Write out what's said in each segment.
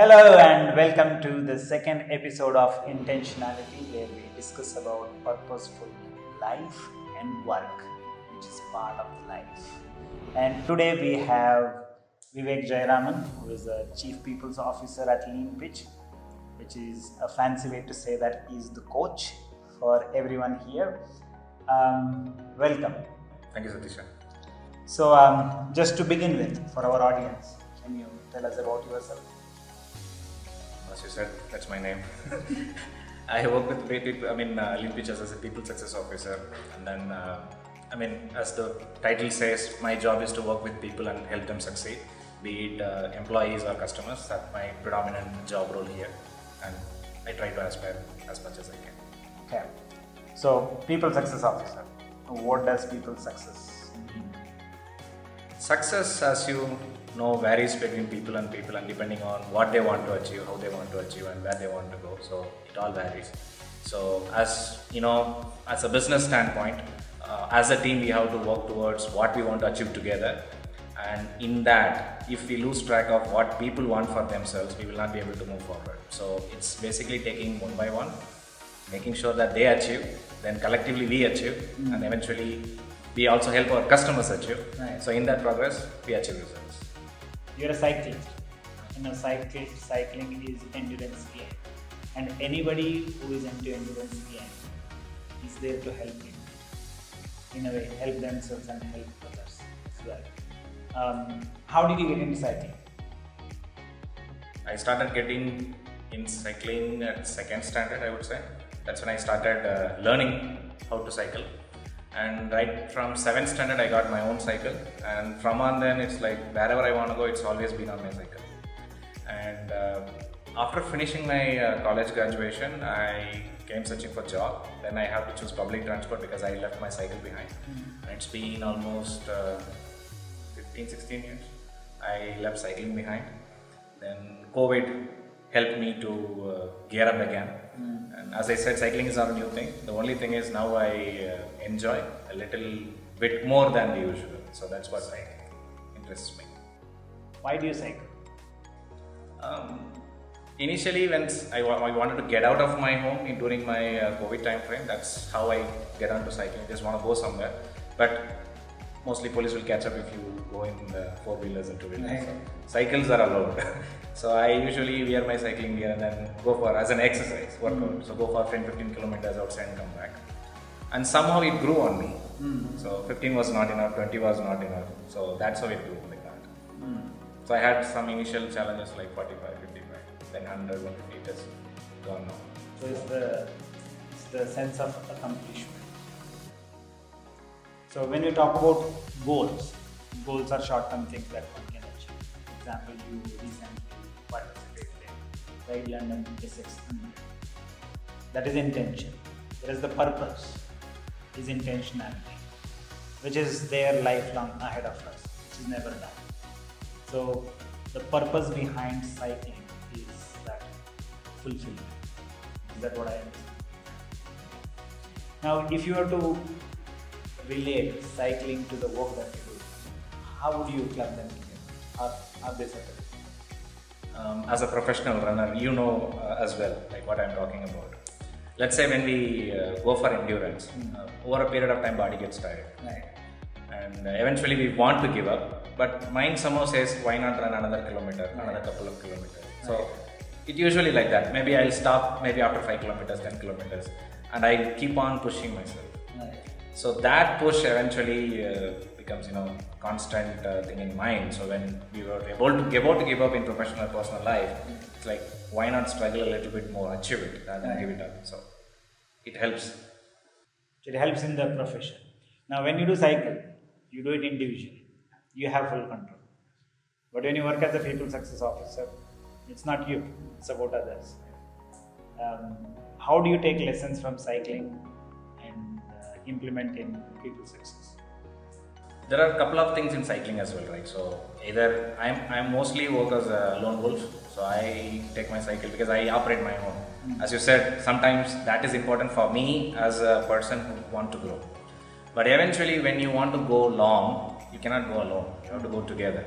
Hello and welcome to the second episode of Intentionality where we discuss about purposeful life and work which is part of life. And today we have Vivek Jayaraman who is the Chief People's Officer at Lean Pitch which is a fancy way to say that he's the coach for everyone here. Um, welcome. Thank you, Satisha. So um, just to begin with for our audience, can you tell us about yourself? As you said, that's my name. I work with great people. I mean, uh, Lean Pitch as a people success officer, and then uh, I mean, as the title says, my job is to work with people and help them succeed, be it uh, employees or customers. That's my predominant job role here, and I try to aspire as much as I can. Okay. So people success officer. What does people success mean? Success, as you know, varies between people and people, and depending on what they want to achieve, how they want to achieve, and where they want to go. So it all varies. So as you know, as a business standpoint, uh, as a team, we have to work towards what we want to achieve together. And in that, if we lose track of what people want for themselves, we will not be able to move forward. So it's basically taking one by one, making sure that they achieve, then collectively we achieve, and eventually we also help our customers achieve. Right. So in that progress, we achieve results. You're a cyclist. You know, cycle, cycling is endurance game. And anybody who is into endurance game is there to help you. In a way, help themselves and help others as well. Um, how did you get into cycling? I started getting in cycling at second standard, I would say. That's when I started uh, learning how to cycle. And right from seventh standard, I got my own cycle. And from on then, it's like wherever I want to go, it's always been on my cycle. And uh, after finishing my uh, college graduation, I came searching for job. Then I have to choose public transport because I left my cycle behind. And it's been almost uh, 15, 16 years. I left cycling behind. Then COVID helped me to uh, gear up again. And as I said, cycling is not a new thing. The only thing is now I uh, enjoy a little bit more than the usual. So that's what I, interests me. Why do you cycle? Um, initially, when I, I wanted to get out of my home in, during my uh, COVID time frame, that's how I get onto cycling. Just want to go somewhere, but mostly police will catch up if you go in the uh, four wheelers and two wheelers. So cycles are allowed. so I usually wear my cycling gear and then go for as an exercise workout. So go for 10, 15 kilometers outside and come back. And somehow it grew on me. Hmm. So 15 was not enough, 20 was not enough. So that's how it grew like that. Hmm. So I had some initial challenges like 45, 55, then 100, 150, it has gone now. So it's the, it's the sense of accomplishment. So when you talk about goals, goals are short-term things that one can achieve. For example, you recently participated in Ride London 100. That is intention. Whereas the purpose is intentionality, which is there lifelong ahead of us, which is never done. So the purpose behind cycling is that fulfillment. Is that what I understand? Now, if you were to relate cycling to the work that you do, how would you club them together? Are, are they separate? Um, as a professional runner, you know uh, as well like what I'm talking about. Let's say when we uh, go for endurance, uh, over a period of time, body gets tired, Right. and uh, eventually we want to give up. But mind somehow says, why not run another kilometer, another couple of kilometers? So it usually like that. Maybe I'll stop maybe after five kilometers, ten kilometers, and I keep on pushing myself. Right. So that push eventually uh, becomes, you know, constant uh, thing in mind. So when we were able to give to give up in professional personal life, it's like why not struggle a little bit more, achieve it rather than Right. give it up. So it helps. It helps in the profession. Now, when you do cycle, you do it individually. You have full control. But when you work as a people success officer, it's not you, it's about others. Um, how do you take lessons from cycling and uh, implement in people success? There are a couple of things in cycling as well, right? So either I'm I'm mostly work as a lone wolf, so I take my cycle because I operate my own. Hmm. As you said, sometimes that is important for me as a person who want to grow. But eventually, when you want to go long, you cannot go alone. You have to go together.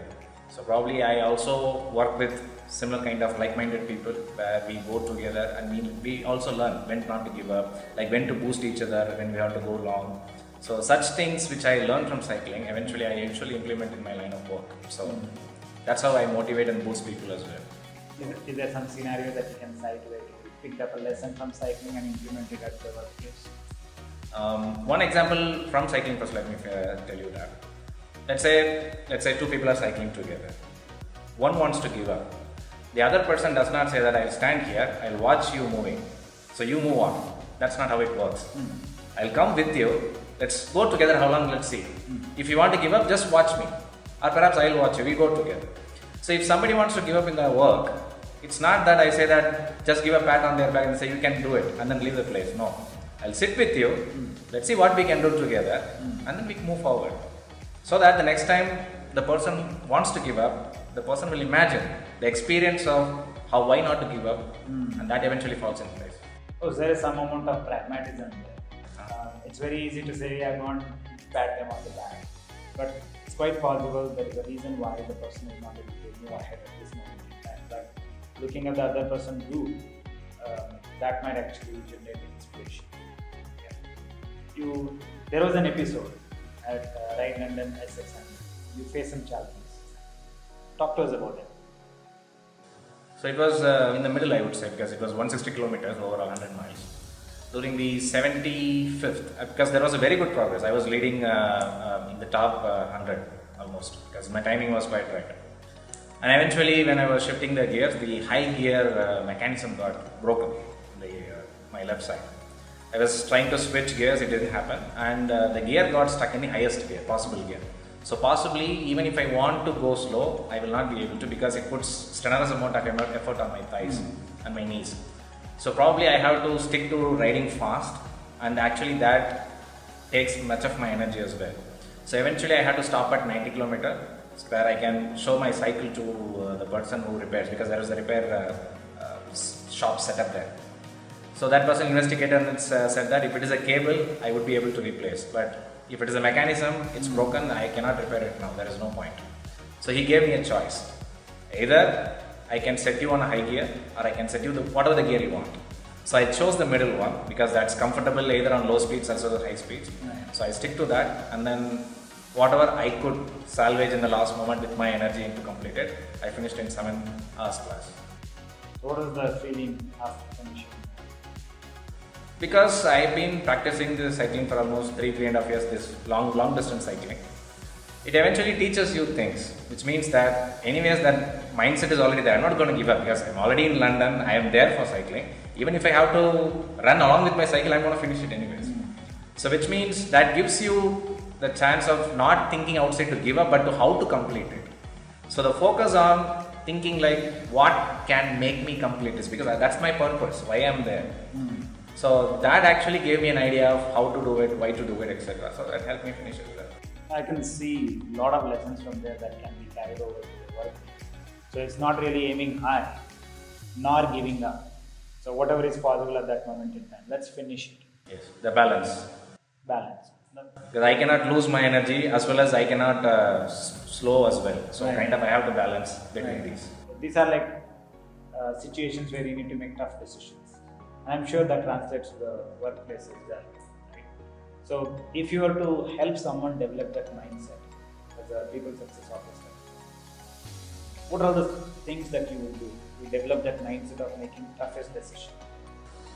So probably I also work with similar kind of like-minded people where we go together and we, we also learn when not to give up, like when to boost each other, when we have to go long. So such things which I learned from cycling, eventually I actually implement in my line of work. So that's how I motivate and boost people as well. Is, is there some scenario that you can cite where you picked up a lesson from cycling and implemented it at the workplace? Um, one example from cycling first, let me uh, tell you that. Let's say, let's say two people are cycling together. One wants to give up. The other person does not say that I'll stand here, I'll watch you moving. So you move on. That's not how it works. I'll come with you. Let's go together. How long? Let's see. If you want to give up, just watch me. Or perhaps I'll watch you. We go together. So if somebody wants to give up in their work, it's not that I say that just give a pat on their back and say you can do it and then leave the place. No. I'll sit with you. Let's see what we can do together and then we move forward. So that the next time the person wants to give up, the person will imagine the experience of how why not to give up and that eventually falls in place. Oh, there is some amount of pragmatism there. It's very easy to say, I want to pat them on the back. But it's quite possible there is a reason why the person is not able to move ahead at this moment in time. But looking at the other person do, um, that might actually generate inspiration. Yeah. You, there was an episode at uh, Ride London Essex and you faced some challenges. Talk to us about it. So it was uh, in the middle, I would say, because it was 160 kilometers over 100 miles. During the 75th, uh, because there was a very good progress, I was leading uh, uh, in the top uh, 100 almost, because my timing was quite right. And eventually, when I was shifting the gears, the high gear uh, mechanism got broken, the, uh, my left side. I was trying to switch gears, it didn't happen, and uh, the gear got stuck in the highest gear, possible gear. So possibly, even if I want to go slow, I will not be able to because it puts strenuous amount of effort on my thighs and my knees. So probably I have to stick to riding fast, and actually that takes much of my energy as well. So eventually, I had to stop at 90 kilometer, where I can show my cycle to uh, the person who repairs because there is a repair uh, uh, shop set up there. So that person investigated and uh, said that if it is a cable, I would be able to replace. But if it is a mechanism, it's broken, I cannot repair it now. There is no point. So he gave me a choice. Either I can set you on a high gear or I can set you the whatever the gear you want. So I chose the middle one because that's comfortable either on low speeds as well as high speeds. Right. So I stick to that and then whatever I could salvage in the last moment with my energy to complete it, I finished in seven hours class. What was the feeling after finishing? Because I've been practicing this cycling for almost three, three and a half years, this long, long distance cycling. It eventually teaches you things, which means that, anyways, that mindset is already there. I'm not going to give up because I'm already in London. I am there for cycling. Even if I have to run along with my cycle, I'm going to finish it anyways. So, which means that gives you the chance of not thinking outside to give up, but to how to complete it. So, the focus on thinking like, what can make me complete this? Because that's my purpose, why I'm there. Hmm. So that actually gave me an idea of how to do it, why to do it, etc. So that helped me finish it. I can see a lot of lessons from there that can be carried over to the work. So it's not really aiming high, nor giving up. So whatever is possible at that moment in time, let's finish it. Yes, the balance. Balance. Because I cannot lose my energy as well as I cannot uh, s- slow as well. So Right. kind of I have to balance between Right. these. These are like uh, situations where you need to make tough decisions. I'm sure that translates to the workplace as well. So, if you were to help someone develop that mindset as a people success officer, what are the things that you will do to develop that mindset of making toughest decisions?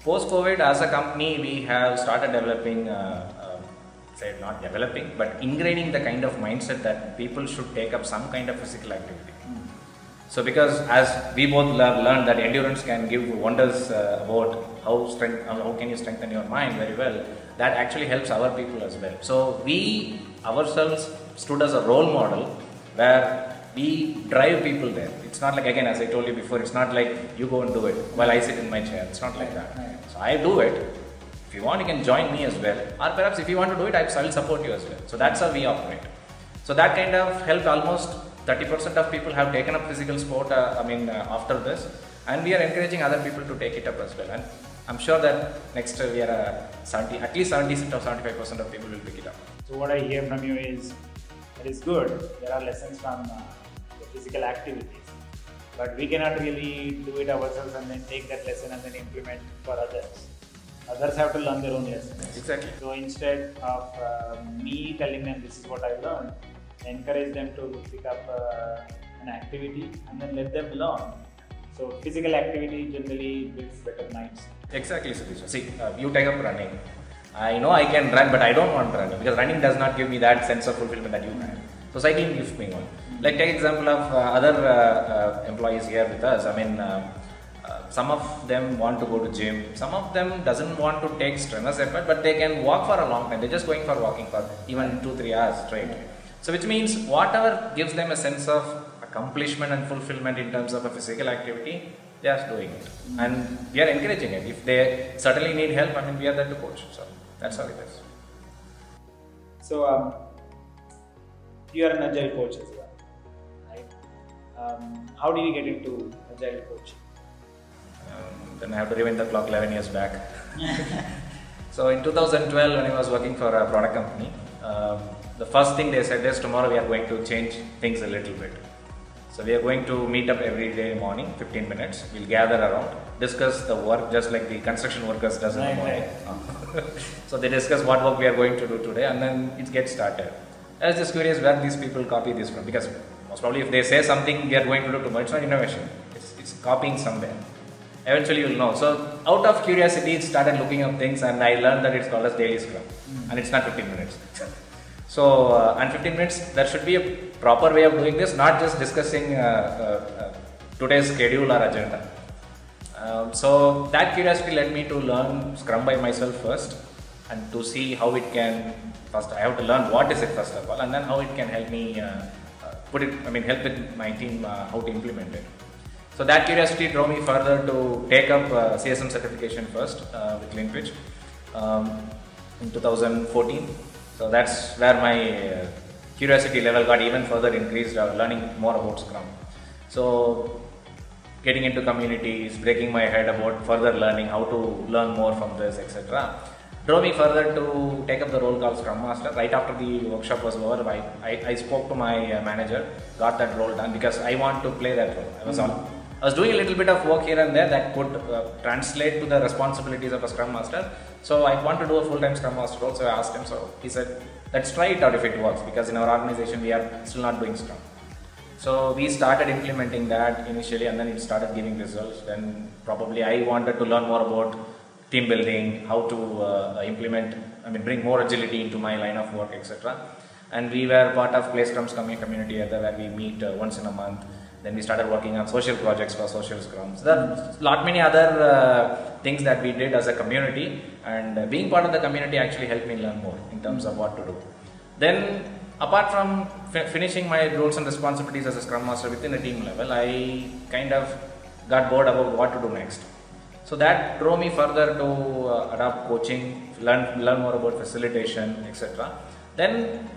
Post COVID, as a company, we have started developing, uh, uh, say not developing, but ingraining the kind of mindset that people should take up some kind of physical activity. So, because as we both lear- learned that endurance can give wonders uh, about how strength, how how can you strengthen your mind very well, that actually helps our people as well. So, we ourselves stood as a role model where we drive people there. It's not like again, as I told you before, it's not like you go and do it while I sit in my chair. It's not like that. So, I do it. If you want, you can join me as well, or perhaps if you want to do it, I will support you as well. So that's how we operate. So that kind of helped almost 30% of people have taken up physical sport, uh, I mean, uh, after this, and we are encouraging other people to take it up as well. And I'm sure that next uh, we are uh, 70, at least 70 or 75% of people will pick it up. So, what I hear from you is it is good. There are lessons from uh, the physical activities, but we cannot really do it ourselves and then take that lesson and then implement for others. Others have to learn their own lessons. Exactly. So instead of uh, me telling them this is what I learned, encourage them to pick up uh, an activity and then let them learn. So physical activity generally builds better minds. Exactly, Satish. See, uh, you take up running. I know I can run, but I don't want to run because running does not give me that sense of fulfillment that you have. So cycling gives me one. Like take example of uh, other uh, uh, employees here with us. I mean, uh, some of them want to go to gym. Some of them doesn't want to take strenuous effort, but they can walk for a long time. They're just going for walking for even two, three hours straight. So which means whatever gives them a sense of accomplishment and fulfillment in terms of a physical activity, they are doing it. And we are encouraging it. If they certainly need help, I mean, we are there to coach. So that's how it is. So um, you are an agile coach as well, right? Um, how did you get into agile coaching? Um, then I have to rewind the clock 11 years back. so in 2012, when I was working for a product company, um, the first thing they said is tomorrow we are going to change things a little bit. So we are going to meet up every day morning, 15 minutes. We'll gather around, discuss the work just like the construction workers does in the morning. so they discuss what work we are going to do today, and then it gets started. I was just curious where these people copy this from because most probably if they say something we are going to do tomorrow, it's not innovation. It's, it's copying somewhere. Eventually you'll know. So out of curiosity, it started looking up things, and I learned that it's called as daily scrum, hmm. and it's not 15 minutes. So, uh, and 15 minutes, there should be a proper way of doing this, not just discussing uh, uh, today's schedule or agenda. Um, so, that curiosity led me to learn Scrum by myself first and to see how it can. First, I have to learn what is it first of all, and then how it can help me uh, uh, put it, I mean, help with my team uh, how to implement it. So, that curiosity drove me further to take up CSM certification first with Linkbridge um, in 2014. So that's where my uh, curiosity level got even further increased, uh, learning more about Scrum. So getting into communities, breaking my head about further learning, how to learn more from this, etc. Drove me further to take up the role called Scrum Master. Right after the workshop was over, I, I, I spoke to my uh, manager, got that role done because I want to play that role. I was all, I was doing a little bit of work here and there that could uh, translate to the responsibilities of a Scrum Master. So I want to do a full-time Scrum Master role. So I asked him. So he said, "Let's try it out if it works." Because in our organization we are still not doing Scrum. So we started implementing that initially, and then it started giving results. Then probably I wanted to learn more about team building, how to uh, implement, I mean, bring more agility into my line of work, etc. And we were part of Play Scrums community where we meet uh, once in a month. Then we started working on social projects for social scrums. There are lot many other uh, things that we did as a community, and uh, being part of the community actually helped me learn more in terms of what to do. Then, apart from fi- finishing my roles and responsibilities as a scrum master within a team level, I kind of got bored about what to do next. So that drove me further to uh, adopt coaching, learn learn more about facilitation, etc. Then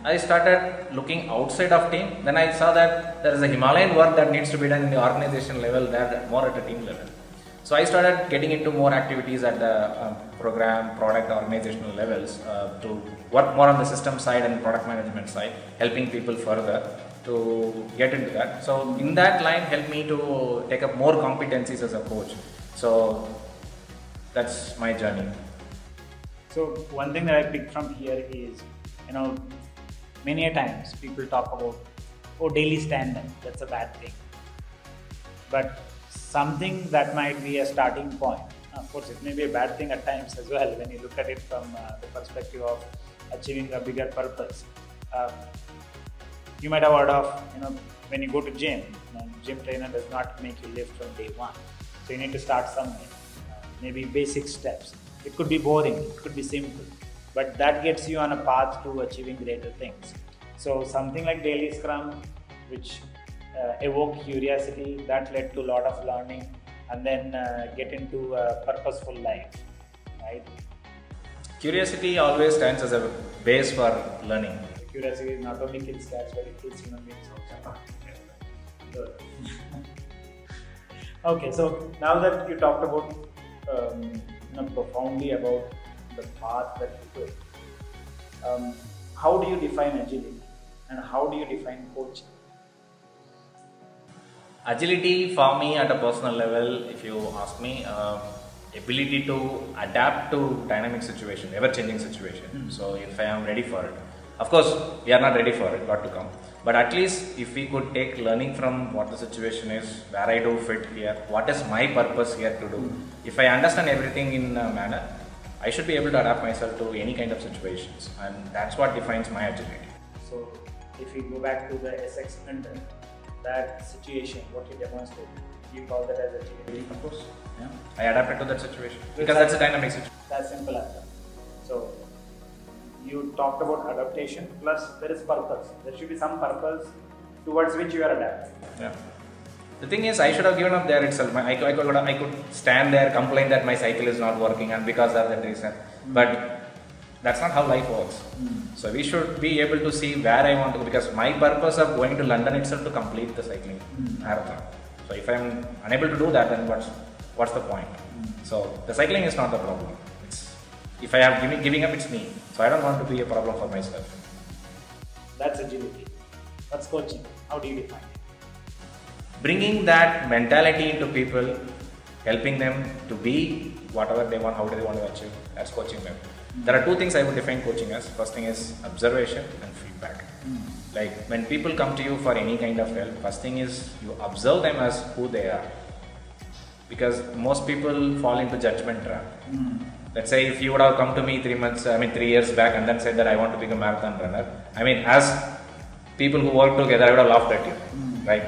I started looking outside of team. Then I saw that there is a Himalayan work that needs to be done in the organization level, there more at a team level. So I started getting into more activities at the um, program, product, organizational levels uh, to work more on the system side and product management side, helping people further to get into that. So in that line, helped me to take up more competencies as a coach. So that's my journey. So one thing that I picked from here is, you know, many a times people talk about, oh, daily stand-up, that's a bad thing. But something that might be a starting point. Of course, it may be a bad thing at times as well when you look at it from uh, the perspective of achieving a bigger purpose. Um, you might have heard of, you know, when you go to gym, you know, gym trainer does not make you lift from day one. So you need to start somewhere. Uh, maybe basic steps. It could be boring, it could be simple, but that gets you on a path to achieving greater things. So something like Daily Scrum, which evoke curiosity, that led to a lot of learning, and then uh, get into a purposeful life, right? Curiosity always stands as a base for learning. Curiosity not only kills cats, but it kills human beings also. Good. okay, so now that you talked about, um, you know, profoundly about the path that you took, um, how do you define agility, and how do you define coaching? Agility for me at a personal level, if you ask me, uh, ability to adapt to dynamic situation, ever changing situation. So if I am ready for it, of course we are not ready for it, got to come. But at least if we could take learning from what the situation is, where I do fit here, what is my purpose here to do. If I understand everything in a manner, I should be able to adapt myself to any kind of situations, and that's what defines my agility. So if we go back to the Essex London, that situation, what you demonstrated, you call that as agility. Of course, Yeah. I adapted to that situation because that's a dynamic situation. That's simple as that. So you talked about adaptation plus there is purpose. There should be some purpose towards which you are adapting. Yeah. The thing is, I should have given up there itself. I, could- I, could, I could stand there, complain that my cycle is not working, and because of that reason. Hmm. But that's not how life works. So we should be able to see where I want to go because my purpose of going to London itself to complete the cycling marathon. So if I'm unable to do that, then what's what's the point? So the cycling is not the problem. It's if I am giving giving up, it's me. So I don't want to be a problem for myself. That's agility. That's coaching. How do you define it? bringing that mentality into people, helping them to be whatever they want, how do they want to achieve. That's coaching them. There are two things I would define coaching as. First thing is observation and feedback. Like when people come to you for any kind of help, first thing is you observe them as who they are. Because most people fall into judgment trap. Let's say if you would have come to me three months, I mean three years back, and then said that I want to become a marathon runner. I mean, as people who work together, I would have laughed at you, right?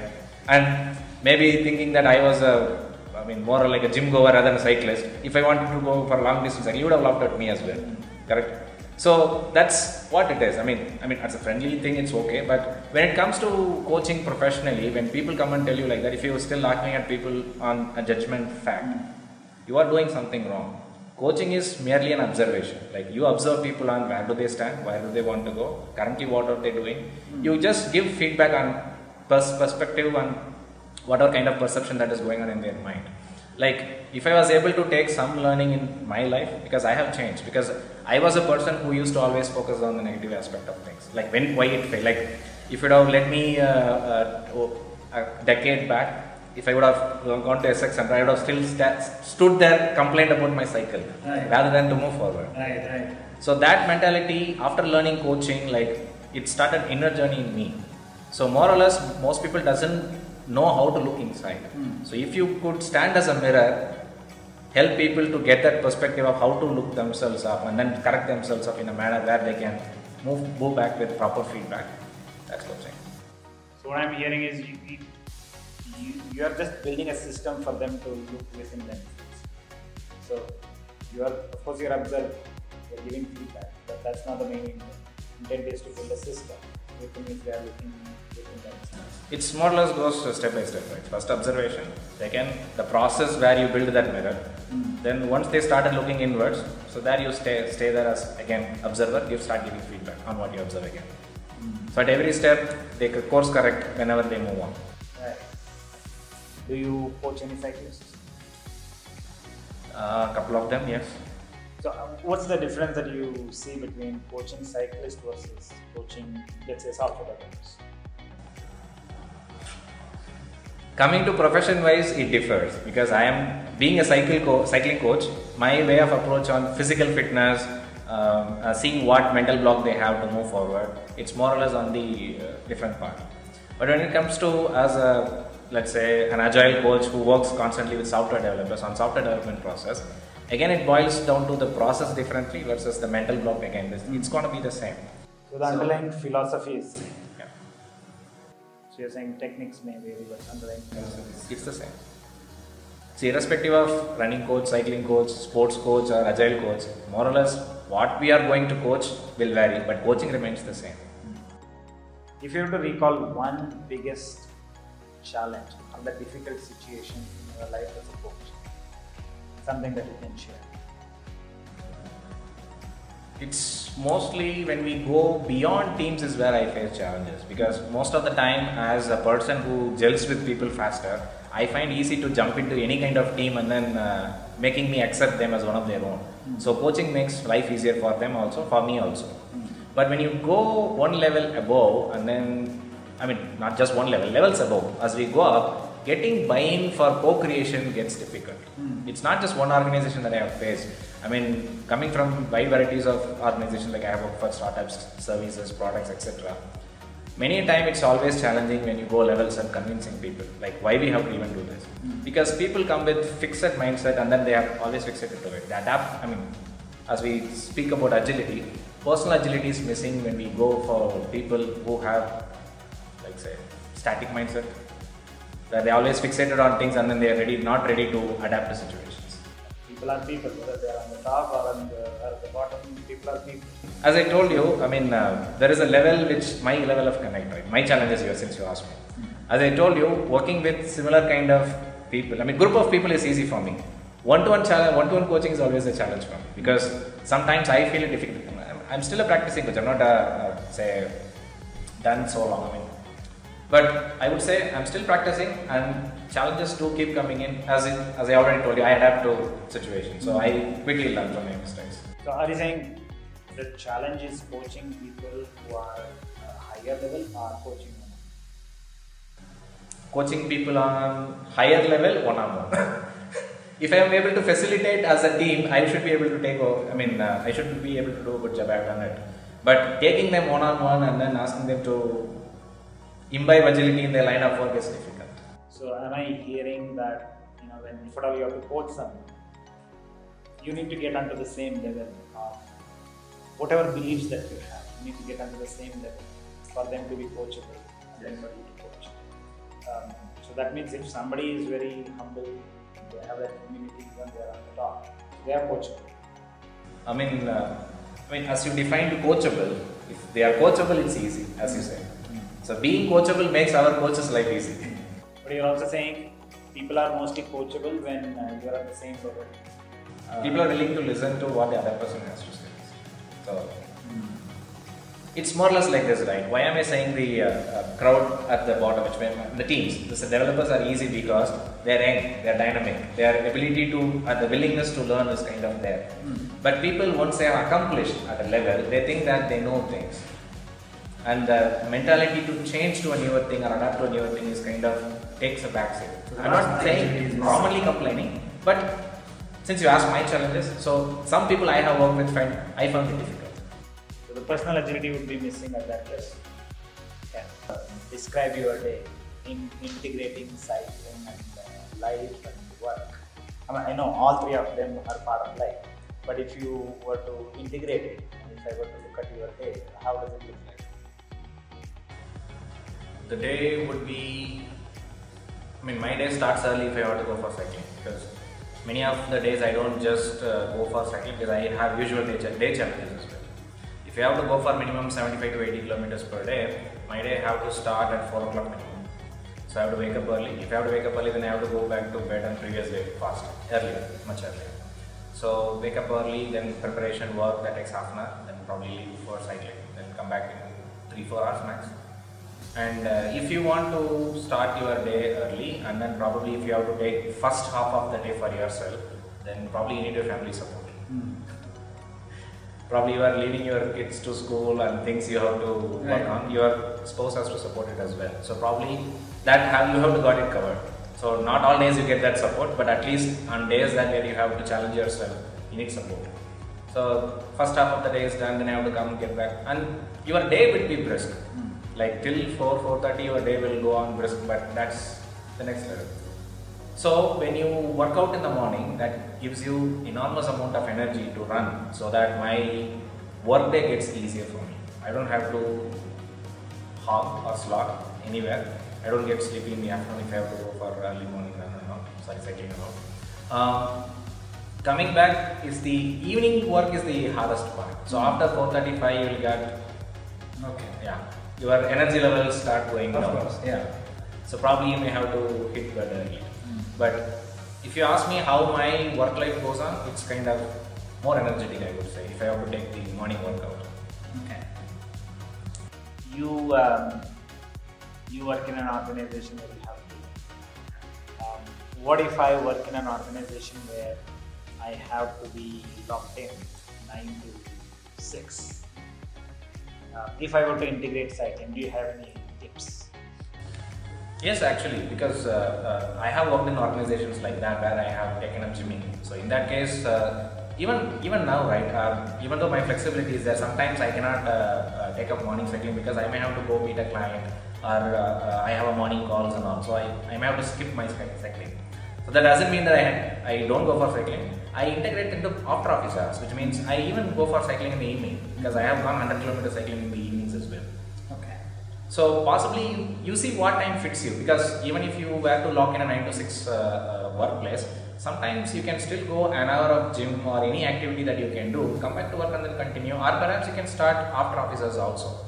And maybe thinking that I was a, I mean, more like a gym goer rather than a cyclist. If I wanted to go for a long distance, you would have laughed at me as well, correct? So that's what it is. I mean, I mean, as a friendly thing, it's okay. But when it comes to coaching professionally, when people come and tell you like that, if you're still laughing at people on a judgment fact, you are doing something wrong. Coaching is merely an observation. Like you observe people on where do they stand, where do they want to go, currently what are they doing. You just give feedback on pers- perspective on whatever kind of perception that is going on in their mind. Like if I was able to take some learning in my life, because I have changed, because I was a person who used to always focus on the negative aspect of things. Like when why it failed. Like if it would have let me uh, uh, oh, a decade back, if I would have gone to SX Center, I would have still sta- stood there, complained about my cycle, Right. rather than to move forward. Right, right. So that mentality, after learning coaching, like it started inner journey in me. So more or less, most people doesn't know how to look inside. So if you could stand as a mirror, help people to get that perspective of how to look themselves up and then correct themselves up in a manner where they can move move back with proper feedback. That's coaching. So what I'm hearing is you, you, you, are just building a system for them to look within themselves. So you are, of course, you're observing, you're giving feedback, but that's not the main intent. Intent is to build a system within which they are looking. It's more or less goes step by step, right? First observation, second the process where you build that mirror. Then once they started looking inwards, so there you stay stay there as again observer, you start giving feedback on what you observe again. So at every step they course correct whenever they move on. Right. Do you coach any cyclists? A couple of them, yes. So uh, what's the difference that you see between coaching cyclists versus coaching, let's say, software developers? Coming to profession wise, it differs because I am being a cycle co- cycling coach. My way of approach on physical fitness, um, uh, seeing what mental block they have to move forward, it's more or less on the uh, different part. But when it comes to as a let's say an agile coach who works constantly with software developers on software development process, again it boils down to the process differently versus the mental block. Again, it's, it's going to be the same. So the underlying philosophy is. So you're saying techniques may vary, but underlying is It's the same. See, irrespective of running coach, cycling coach, sports coach, or agile coach, more or less what we are going to coach will vary, but coaching remains the same. If you have to recall one biggest challenge or the difficult situation in your life as a coach, something that you can share. It's mostly when we go beyond teams is where I face challenges because most of the time, as a person who gels with people faster, I find easy to jump into any kind of team and then uh, making me accept them as one of their own. So coaching makes life easier for them also, for me also. But when you go one level above and then, I mean, not just one level, levels above, as we go up, getting buy-in for co-creation gets difficult. Hmm. It's not just one organization that I have faced. I mean, coming from wide varieties of organizations, like I have worked for startups, services, products, etc. Many a time it's always challenging when you go levels and convincing people, like why we have to even do this. Mm. Because people come with fixed mindset and then they have always fixated to it. They adapt, I mean, as we speak about agility, personal agility is missing when we go for people who have, like say, static mindset. That they always fixated on things and then they are ready, not ready to adapt to situations. People whether they are on the top or on the, or the bottom, people are people. As I told you, I mean, uh, there is a level which my level of connect, right? My challenge is here since you asked me. As I told you, working with similar kind of people, I mean, group of people is easy for me. One-to-one challenge, one-to-one coaching is always a challenge for me because sometimes I feel it difficult. I'm, I'm still a practicing coach. I'm not a, a say done so long. I mean, but I would say I'm still practicing and challenges do keep coming in. As in, as I already told you, I adapt to situations, so I quickly learn from my mistakes. So are you saying the challenge is coaching people who are uh, higher level or coaching coaching people on higher level one on one. If I am able to facilitate as a team, I should be able to take over. I mean, uh, I should be able to do a good job. I've done it. But taking them one on one and then asking them to imbibe agility in their line of work is difficult. So am I hearing that you know when if at all you have to coach someone, you need to get onto the same level of whatever beliefs that you have. You need to get onto the same level for them to be coachable and then for you to coach. Um, so that means if somebody is very humble, they have that humility when they are on the top, they are coachable. I mean, uh, I mean, as you defined coachable, if they are coachable, it's easy, as you say. So being coachable makes our coaches' life easy. But you're also saying people are mostly coachable when uh, you are at the same level. Uh, People are willing to listen to what the other person has to say. So it's more or less like this, right? Why am I saying the uh, uh, crowd at the bottom, which mean the teams, the developers are easy because they're young, they're dynamic, their ability to, uh, the willingness to learn is kind of there. But people, once they have accomplished at a level, they think that they know things. And the mentality to change to a newer thing or adapt to a newer thing is kind of takes a back backseat. I'm not saying commonly complaining, but since you asked my challenges, so some people I have worked with find I found it difficult. So the personal agility would be missing at that place. Yeah. Uh, describe your day in integrating cycling and uh, life and work. I mean, I know all three of them are part of life, but if you were to integrate it, and if I were to look at your day, how does it look like? The day would be, I mean, my day starts early if I want to go for cycling because many of the days I don't just uh, go for cycling because I have usual day, day challenges as well. If I have to go for minimum 75 to 80 kilometers per day, my day have to start at 4 o'clock minimum. So I have to wake up early. If I have to wake up early, then I have to go back to bed on previous day fast, earlier, much earlier. So wake up early, then preparation work that takes half an hour, then probably leave for cycling, then come back in three four hours max. And uh, if you want to start your day early, and then probably if you have to take first half of the day for yourself, then probably you need your family support. Probably you are leaving your kids to school and things you have to work Right. on. Your spouse has to support it as well. So probably that have you have to got it covered. So not all days you get that support, but at least on days that where you have to challenge yourself, you need support. So first half of the day is done, then you have to come get back, and your day will be brisk. Like till four four thirty, your day will go on brisk, but that's the next level. So when you work out in the morning, that gives you enormous amount of energy to run, so that my work day gets easier for me. I don't have to hog or slog anywhere. I don't get sleepy in the afternoon if I have to go for early morning run or not. Sorry, cycling around. Um, coming back is the evening work is the hardest part. So after 4:35, you will get Okay. yeah your energy levels start going Of down. course. Yeah. So probably you may have to hit bed early. But if you ask me how my work life goes on, it's kind of more energetic, I would say, if I have to take the morning workout. Okay. You um, you work in an organization where you have to. Um, what if I work in an organization where I have to be locked in nine to six? Uh, if I were to integrate cycling, do you have any tips? Yes, actually, because uh, uh, I have worked in organizations like that where I have taken up gymming. So in that case, uh, even even now, right? Uh, even though my flexibility is there, sometimes I cannot uh, take up morning cycling because I may have to go meet a client or I have a morning calls and all. So I, I may have to skip my cycling. So that doesn't mean that I, I don't go for cycling. I integrate into after office hours, which means I even go for cycling in the evening because I have gone 100 kilometers cycling in the evenings as well. Okay. So possibly you, see what time fits you because even if you were to lock in a 9 to 6 uh, uh, workplace, sometimes you can still go an hour of gym or any activity that you can do, come back to work and then continue or perhaps you can start after offices also.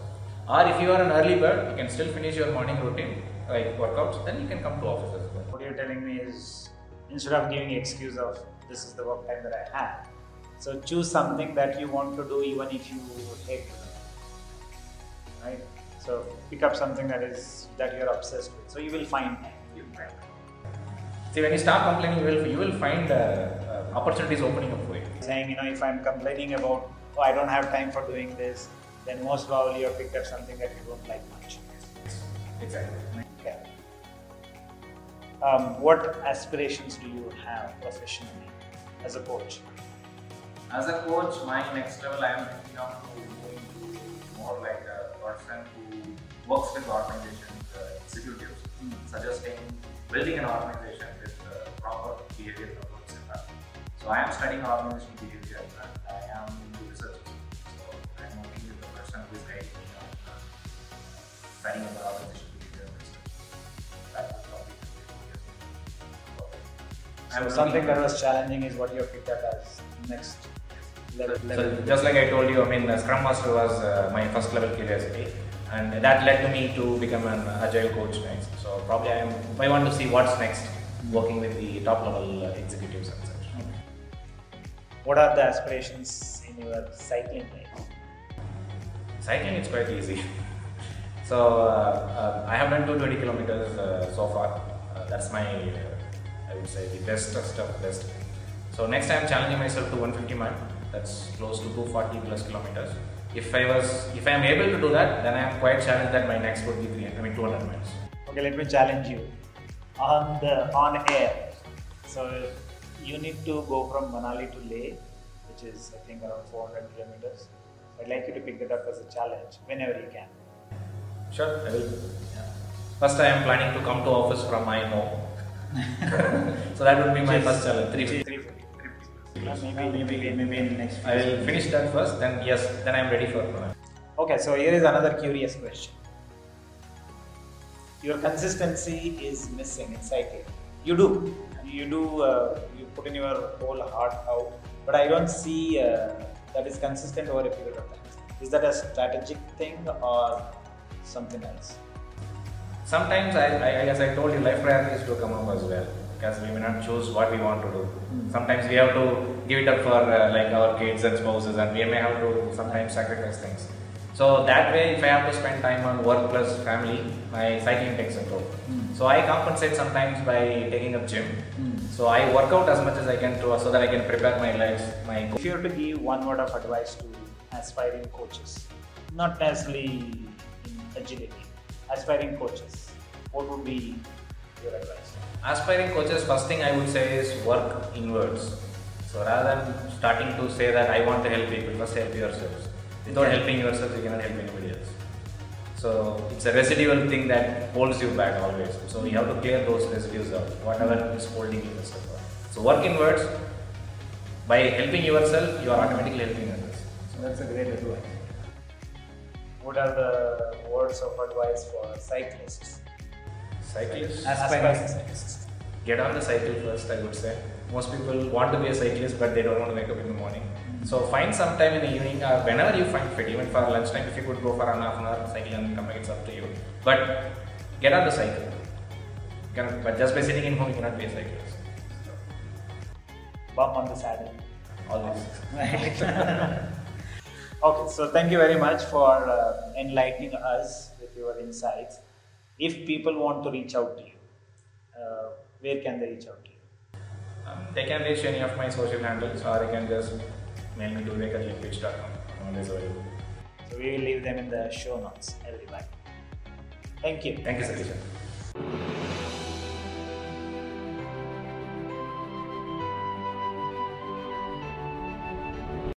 Or if you are an early bird, you can still finish your morning routine like workouts, then you can come to office as well. What you're telling me is instead of giving excuse of this is the work time that I have, so choose something that you want to do even if you hate. Right? So pick up something that is that you're obsessed with. So you will find time. You find. See, when you start complaining, you will, you will find uh, uh, opportunities opening up for you. Saying, you know, if I'm complaining about, oh, I don't have time for doing this, then most probably you've picked up something that you don't like much. Exactly. Okay. Um, what aspirations do you have professionally as a coach? As a coach, my next level I am thinking of moving to more like a person who works with organizations, uh, executives, suggesting building an organization with uh, proper behavior approach setup. So I am studying organizational behavior and I am into research. So I am working with the person who is guiding me on uh, studying about organizational behavior and research. That would probably be. So something that was challenging is what you have picked up as next level. level. So just like I told you, I mean, Scrum Master was uh, my first level curiosity, and that led to me to become an agile coach next. So probably I am. I want to see what's next, working with the top level uh, executives and such. What are the aspirations in your cycling life? Cycling is quite easy. so uh, uh, I have done 220 kilometers uh, so far. Uh, that's my, uh, I would say, the bestest of best. So next I am challenging myself to 150 mile. That's close to 240 plus kilometers. If I was, if I am able to do that, then I am quite challenged that my next would be 300, I mean 200 miles. Okay, let me challenge you on the on air. So you need to go from Manali to Leh, which is I think around 400 kilometers. I'd like you to pick that up as a challenge whenever you can. Sure, I will. First, I am planning to come to office from my home. so that would be my first challenge. 350. 350. Maybe, maybe, maybe in the next. I will finish that first. Then yes, then I am ready for. Uh, Okay, so here is another curious question. Your consistency is missing in cycling. You do, you do, uh, you put in your whole heart out, but I don't see uh, that is consistent over a period of time. Is that a strategic thing or something else? Sometimes, I, I, as I told you, life priorities do come up as well because we may not choose what we want to do. Sometimes we have to give it up for uh, like our kids and spouses, and we may have to sometimes sacrifice things. So that way, if I have to spend time on work plus family, my cycling takes a toll. So I compensate sometimes by taking up gym. So I work out as much as I can to so that I can prepare my life. my If you were to give one word of advice to aspiring coaches, not necessarily in agility, aspiring coaches, what would be your advice? Aspiring coaches, first thing I would say is work inwards. So rather than starting to say that I want to help people, first help yourselves. Without Yeah. helping yourself, you cannot help anybody else. So it's a residual thing that holds you back always. So you have to clear those residues out, whatever is holding you yourself up. So work inwards. By helping yourself, you are automatically helping others. So that's a great advice. What are the words of advice for cyclists? Cyclists, Aspiring cyclists. get on the cycle first, I would say. Most people want to be a cyclist, but they don't want to wake up in the morning. So find some time in the evening or whenever you find fit, even for lunchtime, if you could go for an half an hour cycle and come back, it's up to you. But get on the cycle. Can, but just by sitting in home, you cannot be a cyclist. Bum on the saddle. Always. Okay, so thank you very much for uh, enlightening us with your insights. If people want to reach out to you, uh, where can they reach out to you? Um, they can reach any of my social handles or they can just mail me to always available. So we will leave them in the show notes, everybody. Thank you. Thank you, Satish. you